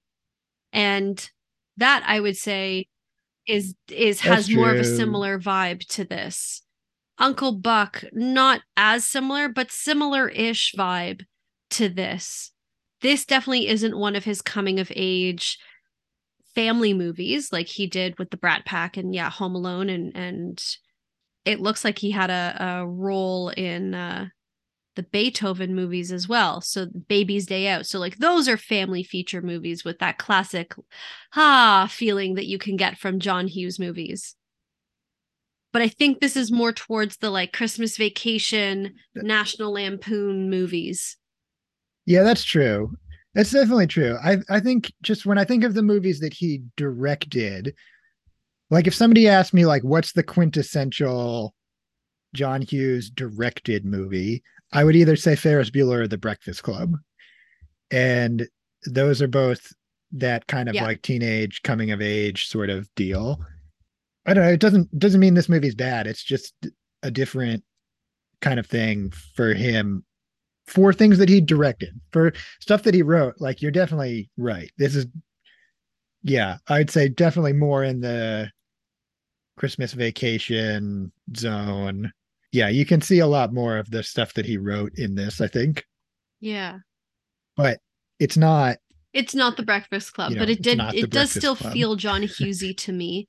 And that I would say is is has more of a similar vibe to this. Uncle Buck, not as similar, but similar-ish vibe to this. This definitely isn't one of his coming of age family movies like he did with the Brat Pack and yeah, Home Alone and and it looks like he had a, a role in uh the Beethoven movies as well. So Baby's Day Out. So like those are family feature movies with that classic ah feeling that you can get from John Hughes movies. But I think this is more towards the like Christmas Vacation, National Lampoon movies. Yeah, that's true. That's definitely true. I I think just when I think of the movies that he directed, like if somebody asked me like what's the quintessential John Hughes directed movie, I would either say Ferris Bueller or The Breakfast Club. And those are both that kind of Yeah. like teenage coming of age sort of deal. I don't know, it doesn't doesn't mean this movie's bad. It's just a different kind of thing for him for things that he directed for stuff that he wrote like you're definitely right this is yeah i'd say definitely more in the christmas vacation zone yeah you can see a lot more of the stuff that he wrote in this i think Yeah. but it's not It's not the Breakfast Club, You but it did it does still Club. feel John Hughesy to me.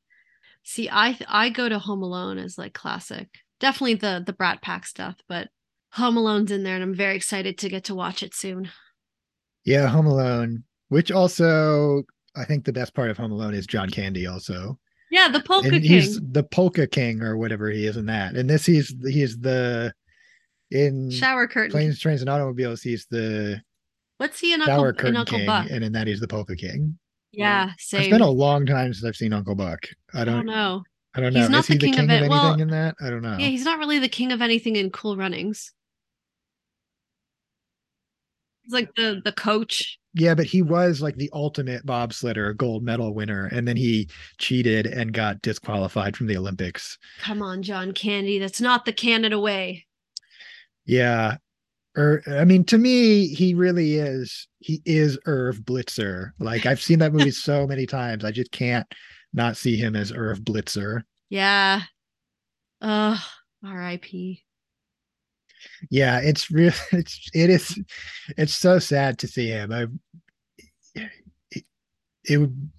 See, I I go to Home Alone as like classic. Definitely the the Brat Pack stuff, but Home Alone's in there and I'm very excited to get to watch it soon. yeah home alone which also i think the best part of home alone is john candy also Yeah, the Polka and King. he's the polka king or whatever he is in that and this he's he's the in Shower curtain. planes trains and automobiles he's the What's he in Shower Uncle, in Curtain Uncle King, Buck? and in that he's the Polka King. Yeah, same. It's been a long time since I've seen Uncle Buck. I I don't, don't know. I don't know. He's not Is he the the king king, of of, it. anything Well, in that? I don't know. Yeah, he's not really the king of anything in Cool Runnings. He's like the the coach. yeah, but he was like the ultimate bobsledder, gold medal winner, and then he cheated and got disqualified from the Olympics. Come on, John Candy. That's not the Canada way. Yeah. Or I mean, to me, he really is. He is Irv Blitzer. Like I've seen that movie so many times, I just can't not see him as Irv Blitzer. Yeah. Ugh. R.I.P. yeah it's real it's it is it's so sad to see him i it, it would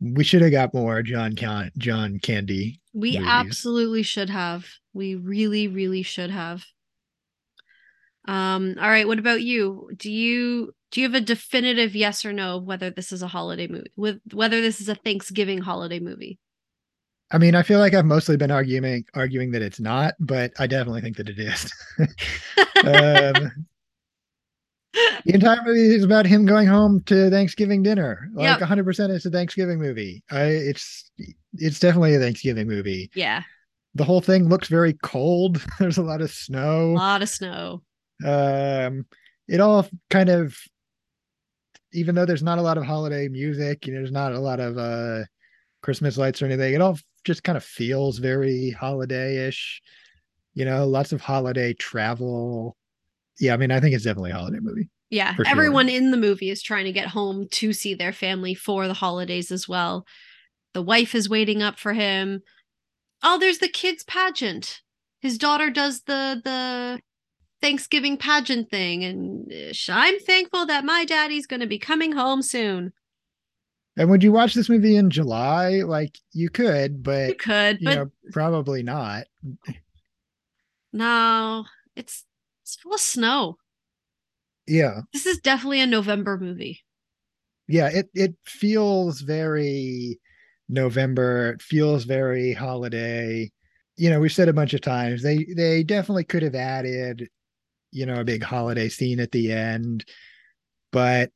we should have got more john Can- john candy We movies. absolutely should have. We really, really should have. Um, all right, what about you? Do you do you have a definitive yes or no of whether this is a holiday movie? With whether this is a Thanksgiving holiday movie? I mean, I feel like I've mostly been arguing arguing that it's not, but I definitely think that it is. um, the entire movie is about him going home to Thanksgiving dinner. Like Yep. 100% it's a Thanksgiving movie. I it's it's definitely a Thanksgiving movie. Yeah, The whole thing looks very cold. There's a lot of snow. a lot of snow. Um it all kind of even though there's not a lot of holiday music, you know, there's not a lot of uh Christmas lights or anything, it all just kind of feels very holiday-ish. You know, lots of holiday travel. Yeah, I mean, I think it's definitely a holiday movie. Yeah, sure. everyone in the movie is trying to get home to see their family for the holidays as well. The wife is waiting up for him. Oh, there's the kids pageant. His daughter does the the Thanksgiving pageant thing and uh, I'm thankful that my daddy's going to be coming home soon. And would you watch this movie in July? Like you could, but You could, you but know, probably not. no, it's it's full of snow. Yeah. This is definitely a November movie. Yeah, it it feels very November. It feels very holiday. You know, we've said a bunch of times they they definitely could have added, you know, a big holiday scene at the end, but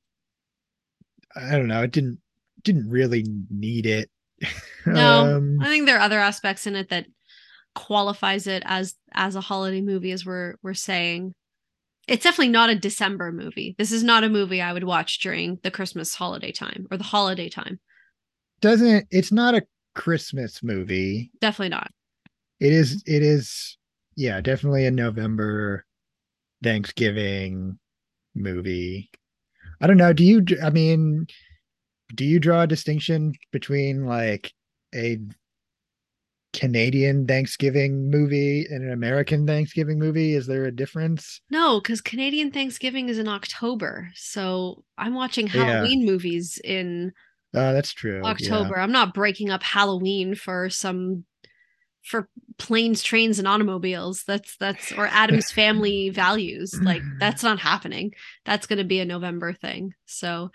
I don't know, it didn't didn't really need it. No, Um, I think there are other aspects in it that qualifies it as as a holiday movie, as we're we're saying. It's definitely not a December movie. This is not a movie I would watch during the Christmas holiday time or the holiday time. doesn't it's not a Christmas movie. Definitely not. It is it is yeah, definitely a November Thanksgiving movie. I don't know. Do you I mean do you draw a distinction between like a Canadian Thanksgiving movie and an American Thanksgiving movie? Is there a difference? No, because Canadian Thanksgiving is in October. So I'm watching Yeah. Halloween movies in Uh that's true. yeah. October. I'm not breaking up Halloween for some for planes, trains, and automobiles. That's that's or Addams family values. Like that's not happening. That's gonna be a November thing. So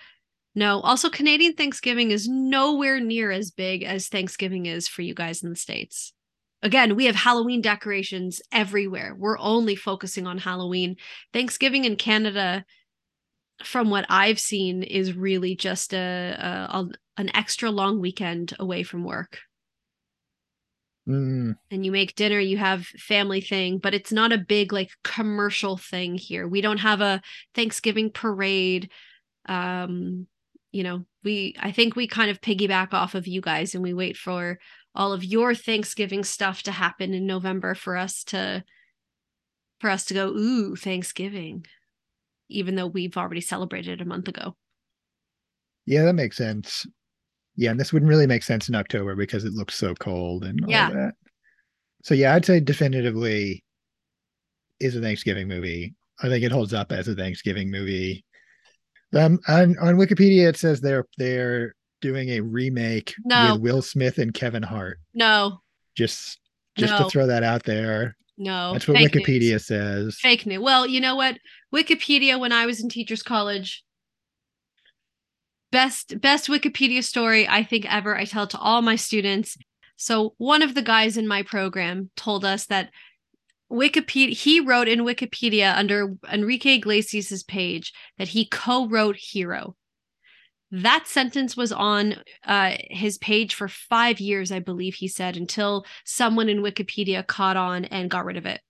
no. Also, Canadian Thanksgiving is nowhere near as big as Thanksgiving is for you guys in the States. Again, we have Halloween decorations everywhere. We're only focusing on Halloween. Thanksgiving in Canada, from what I've seen, is really just a, a, a an extra long weekend away from work. Mm, And you make dinner, you have family thing, but it's not a big like commercial thing here. We don't have a Thanksgiving parade. Um, you know, we I think we kind of piggyback off of you guys and we wait for all of your Thanksgiving stuff to happen in November for us to for us to go, ooh, Thanksgiving, even though we've already celebrated a month ago. yeah, that makes sense. Yeah, and this wouldn't really make sense in October because it looks so cold and all Yeah. that. So yeah, I'd say definitively is a Thanksgiving movie. I think it holds up as a Thanksgiving movie. Um, on, on Wikipedia it says they're they're doing a remake No. with Will Smith and Kevin Hart. No, Just just No. to throw that out there. no. That's what fake news. Wikipedia says. Fake news. Well, you know what? Wikipedia when I was in teachers college best best Wikipedia story I think ever. I tell to all my students. So, one of the guys in my program told us that Wikipedia he wrote in Wikipedia under Enrique Iglesias's page that he co-wrote Hero. That sentence was on uh, his page for five years, I believe he said, until someone in Wikipedia caught on and got rid of it.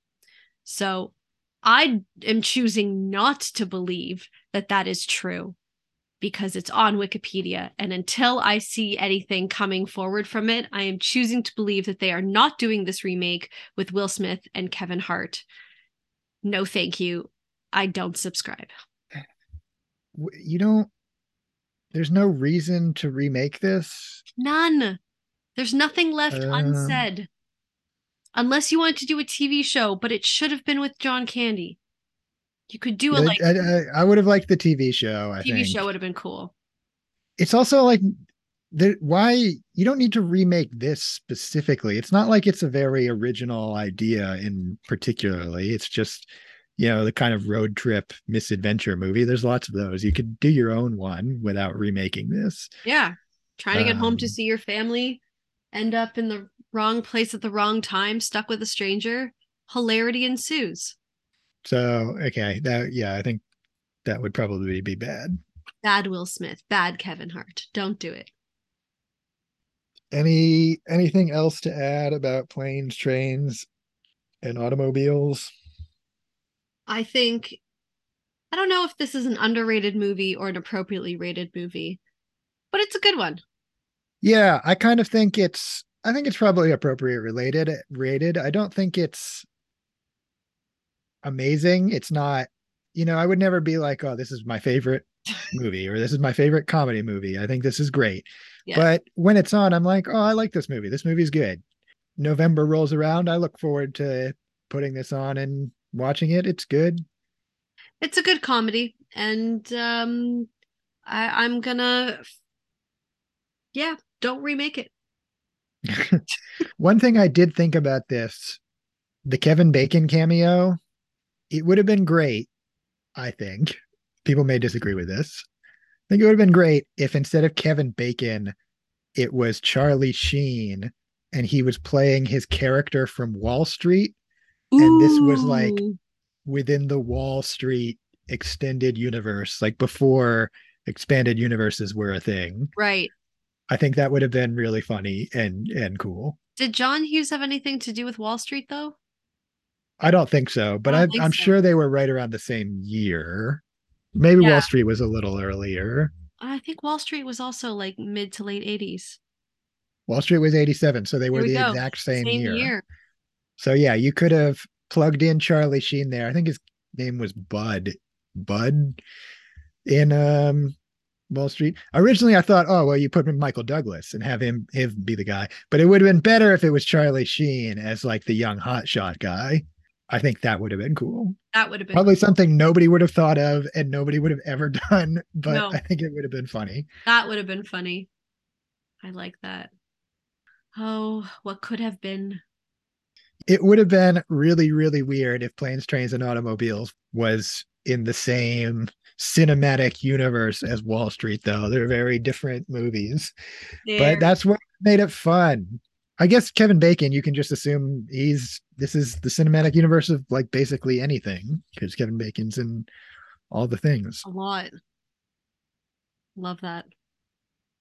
So I am choosing not to believe that that is true because it's on Wikipedia. And until I see anything coming forward from it, I am choosing to believe that they are not doing this remake with Will Smith and Kevin Hart. No, thank you. I don't subscribe. You don't there's no reason to remake this. None. There's nothing left Um, unsaid. Unless you wanted to do a TV show, but it should have been with John Candy. You could do it like I, I- I would have liked the TV show. I TV think. show would have been cool. it's also like the why you don't need to remake this specifically it's not like it's a very original idea in particularly it's just you know, the kind of road trip misadventure movie. There's lots of those. You could do your own one without remaking this. Yeah. Trying to get home to Um, see your family, end up in the wrong place at the wrong time, stuck with a stranger. Hilarity ensues. So, okay, that yeah, I think that would probably be bad. Bad Will Smith, bad Kevin Hart. Don't do it. Any anything else to add about planes, trains, and automobiles? I think I don't know if this is an underrated movie or an appropriately rated movie, but it's a good one. Yeah, I kind of think it's I think it's probably appropriate related rated. I don't think it's amazing. It's not, you know, I would never be like, oh, this is my favorite movie or this is my favorite comedy movie. I think this is great. Yeah. But when it's on, I'm like, oh, I like this movie. This movie's good. November rolls around. I look forward to putting this on and watching it. It's good. It's a good comedy, and um, I, I'm gonna, yeah, don't remake it. One thing I did think about this, the Kevin Bacon cameo, it would have been great, I think. People may disagree with this. I think it would have been great if instead of Kevin Bacon, it was Charlie Sheen and he was playing his character from Wall Street And this was like- within the Wall Street extended universe, like before expanded universes were a thing. right. I think that would have been really funny and and cool. Did John Hughes have anything to do with Wall Street though? I don't think so, but I I, I'm so. sure they were right around the same year. Maybe Yeah. Wall Street was a little earlier. I think Wall Street was also like mid to late 80s. Wall Street was 87, so they were we the go. exact same, Same year. year. So yeah, you could have plugged in Charlie Sheen there. I think his name was Bud. Bud in um Wall Street. Originally I thought, oh well, you put Michael Douglas and have him him be the guy. But it would have been better if it was Charlie Sheen as like the young hotshot guy. I think that would have been cool. That would have been Probably something nobody would have thought of and nobody would have ever done, but No. I think it would have been funny. that would have been funny. I like that. Oh, what could have been? It would have been really, really weird if Planes, Trains, and Automobiles was in the same cinematic universe as Wall Street, though. They're very different movies. There. But that's what made it fun. I guess Kevin Bacon, you can just assume he's this is the cinematic universe of like basically anything because Kevin Bacon's in all the things. a lot. Love that.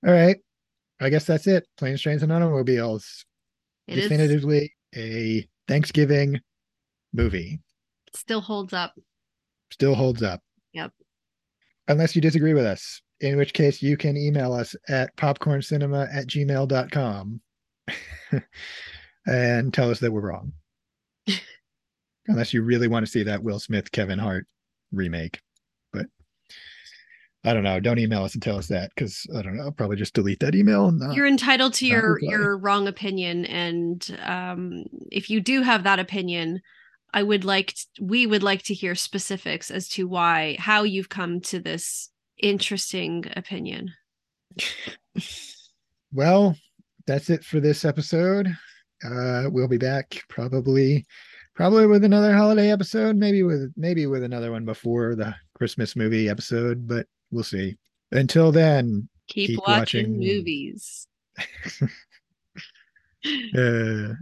All right. I guess that's it. Planes, Trains, and Automobiles. It is Definitively a Thanksgiving movie. still holds up. Still holds up. Yep. Unless you disagree with us, in which case you can email us at popcorncinema at gmail.com and tell us that we're wrong. Unless you really want to see that Will Smith Kevin Hart remake. But I don't know. Don't email us and tell us that because I don't know. I'll probably just delete that email. and not- You're entitled to your reply. your wrong opinion, and um, if you do have that opinion, I would like t- we would like to hear specifics as to why how you've come to this interesting opinion. well, that's it for this episode. Uh, we'll be back probably, probably with another holiday episode. Maybe with maybe with another one before the Christmas movie episode, but we'll see. Until then, Keep, Keep watching, watching. movies. uh,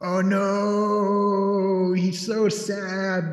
oh no, he's so sad.